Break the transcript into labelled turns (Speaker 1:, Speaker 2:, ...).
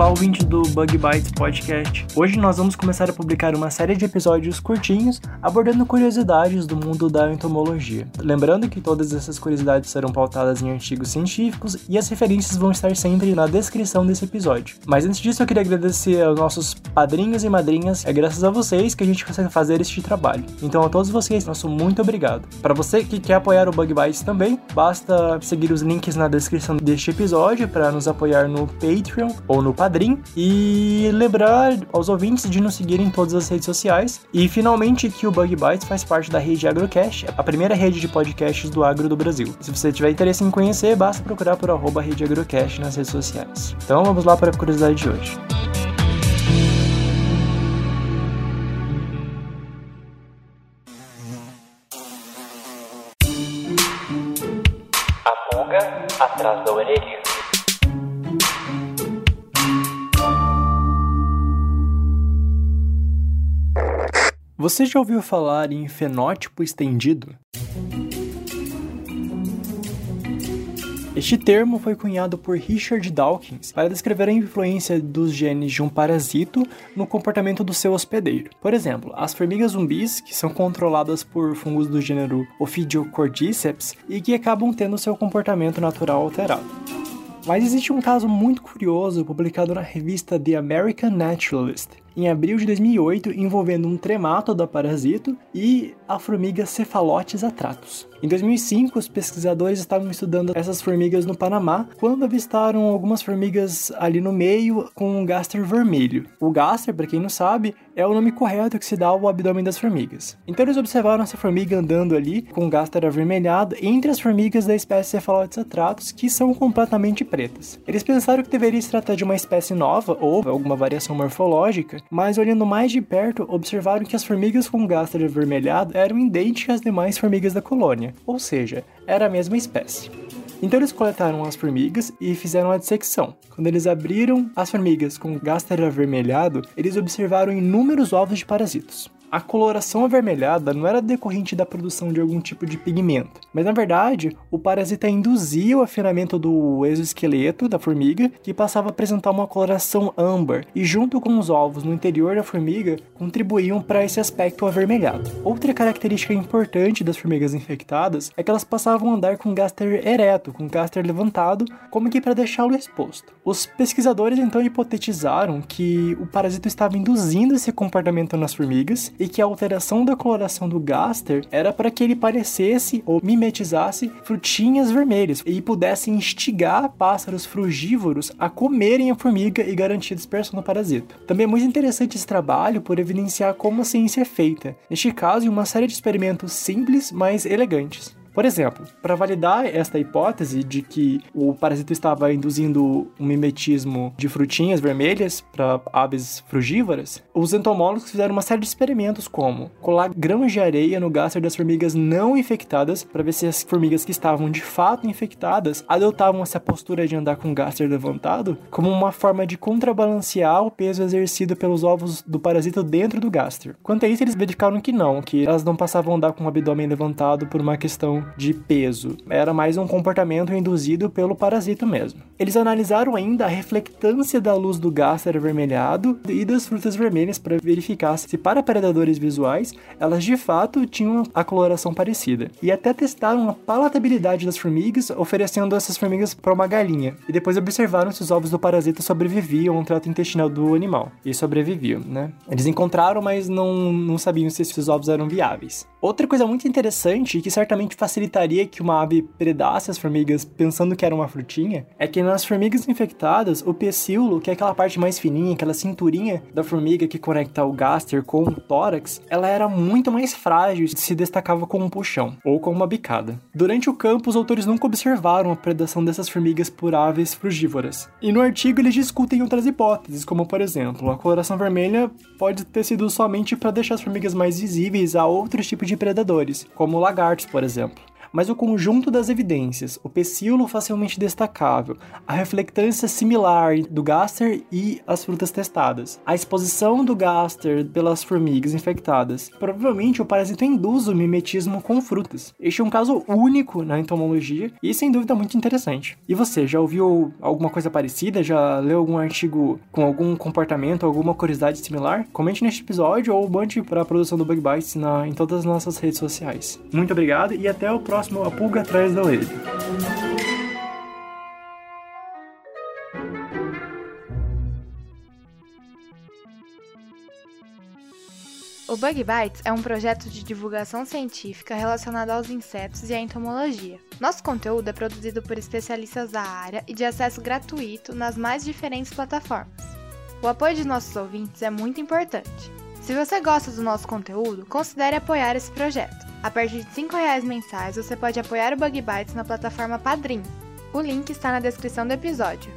Speaker 1: Olá, ouvinte do Bug Bites Podcast. Hoje nós vamos começar a publicar uma série de episódios curtinhos abordando curiosidades do mundo da entomologia. Lembrando que todas essas curiosidades serão pautadas em artigos científicos e as referências vão estar sempre na descrição desse episódio. Mas antes disso, eu queria agradecer aos nossos padrinhos e madrinhas. É graças a vocês que a gente consegue fazer este trabalho. Então, a todos vocês, nosso muito obrigado. Para você que quer apoiar o Bug Bites também, basta seguir os links na descrição deste episódio para nos apoiar no Patreon ou no Padrim e lembrar aos ouvintes de nos seguir em todas as redes sociais. E finalmente que o Bug Bites faz parte da rede Agrocast, a primeira rede de podcasts do agro do Brasil. Se você tiver interesse em conhecer, basta procurar por arroba rede Agrocast nas redes sociais. Então vamos lá para a curiosidade de hoje.
Speaker 2: A pulga atrás da orelha.
Speaker 1: Você já ouviu falar em fenótipo estendido? Este termo foi cunhado por Richard Dawkins para descrever a influência dos genes de um parasito no comportamento do seu hospedeiro. Por exemplo, as formigas zumbis, que são controladas por fungos do gênero Ophidiocordyceps e que acabam tendo seu comportamento natural alterado. Mas existe um caso muito curioso publicado na revista The American Naturalist, em abril de 2008, envolvendo um tremátodo parasito e a formiga Cephalotes atratus. Em 2005, os pesquisadores estavam estudando essas formigas no Panamá quando avistaram algumas formigas ali no meio com um gaster vermelho. O gaster, para quem não sabe, é o nome correto que se dá ao abdômen das formigas. Então eles observaram essa formiga andando ali com o gaster avermelhado entre as formigas da espécie Cephalotes atratus que são completamente pretas. Eles pensaram que deveria se tratar de uma espécie nova ou alguma variação morfológica, mas olhando mais de perto, observaram que as formigas com gaster avermelhado eram idênticas às demais formigas da colônia, ou seja, era a mesma espécie. Então eles coletaram as formigas e fizeram a dissecção. Quando eles abriram as formigas com gaster avermelhado, eles observaram inúmeros ovos de parasitos. A coloração avermelhada não era decorrente da produção de algum tipo de pigmento, mas na verdade o parasita induzia o afinamento do exoesqueleto da formiga, que passava a apresentar uma coloração âmbar, e junto com os ovos no interior da formiga contribuíam para esse aspecto avermelhado. Outra característica importante das formigas infectadas é que elas passavam a andar com gaster ereto, com gaster levantado, como que para deixá-lo exposto. Os pesquisadores então hipotetizaram que o parasito estava induzindo esse comportamento nas formigas e que a alteração da coloração do gaster era para que ele parecesse ou mimetizasse frutinhas vermelhas e pudesse instigar pássaros frugívoros a comerem a formiga e garantir a dispersão do parasito. Também é muito interessante esse trabalho por evidenciar como a ciência é feita, neste caso em uma série de experimentos simples, mas elegantes. Por exemplo, para validar esta hipótese de que o parasito estava induzindo um mimetismo de frutinhas vermelhas para aves frugívoras, os entomólogos fizeram uma série de experimentos como colar grãos de areia no gaster das formigas não infectadas para ver se as formigas que estavam de fato infectadas adotavam essa postura de andar com o gaster levantado como uma forma de contrabalancear o peso exercido pelos ovos do parasito dentro do gaster. Quanto a isso, eles verificaram que não, que elas não passavam a andar com o abdômen levantado por uma questão de peso. Era mais um comportamento induzido pelo parasito mesmo. Eles analisaram ainda a reflectância da luz do gaster avermelhado e das frutas vermelhas para verificar se para predadores visuais elas de fato tinham a coloração parecida. E até testaram a palatabilidade das formigas, oferecendo essas formigas para uma galinha. E depois observaram se os ovos do parasita sobreviviam ao trato intestinal do animal. E sobreviviam, né? Eles encontraram, mas não, não sabiam se esses ovos eram viáveis. Outra coisa muito interessante que certamente facilitaria que uma ave predasse as formigas pensando que era uma frutinha é que nas formigas infectadas, o pecíolo, que é aquela parte mais fininha, aquela cinturinha da formiga que conecta o gaster com o tórax, ela era muito mais frágil e se destacava com um puxão ou com uma bicada. Durante o campo, os autores nunca observaram a predação dessas formigas por aves frugívoras. E no artigo eles discutem outras hipóteses, como por exemplo, a coloração vermelha pode ter sido somente para deixar as formigas mais visíveis a outros tipos de predadores, como lagartos, por exemplo. Mas o conjunto das evidências, o pecíolo facilmente destacável, a reflectância similar do Gaster e as frutas testadas, a exposição do Gaster pelas formigas infectadas. Provavelmente o parasita induz o mimetismo com frutas. Este é um caso único na entomologia e sem dúvida muito interessante. E você, já ouviu alguma coisa parecida? Já leu algum artigo com algum comportamento, alguma curiosidade similar? Comente neste episódio ou mande para a produção do Bug Bites na, em todas as nossas redes sociais. Muito obrigado e até o próximo A Pulga Atrás da Orelha.
Speaker 3: O Bug Bites é um projeto de divulgação científica relacionado aos insetos e à entomologia. Nosso conteúdo é produzido por especialistas da área e de acesso gratuito nas mais diferentes plataformas. O apoio de nossos ouvintes é muito importante. Se você gosta do nosso conteúdo, considere apoiar esse projeto. A partir de R$ 5,00 mensais, você pode apoiar o Bug Bites na plataforma Padrim. O link está na descrição do episódio.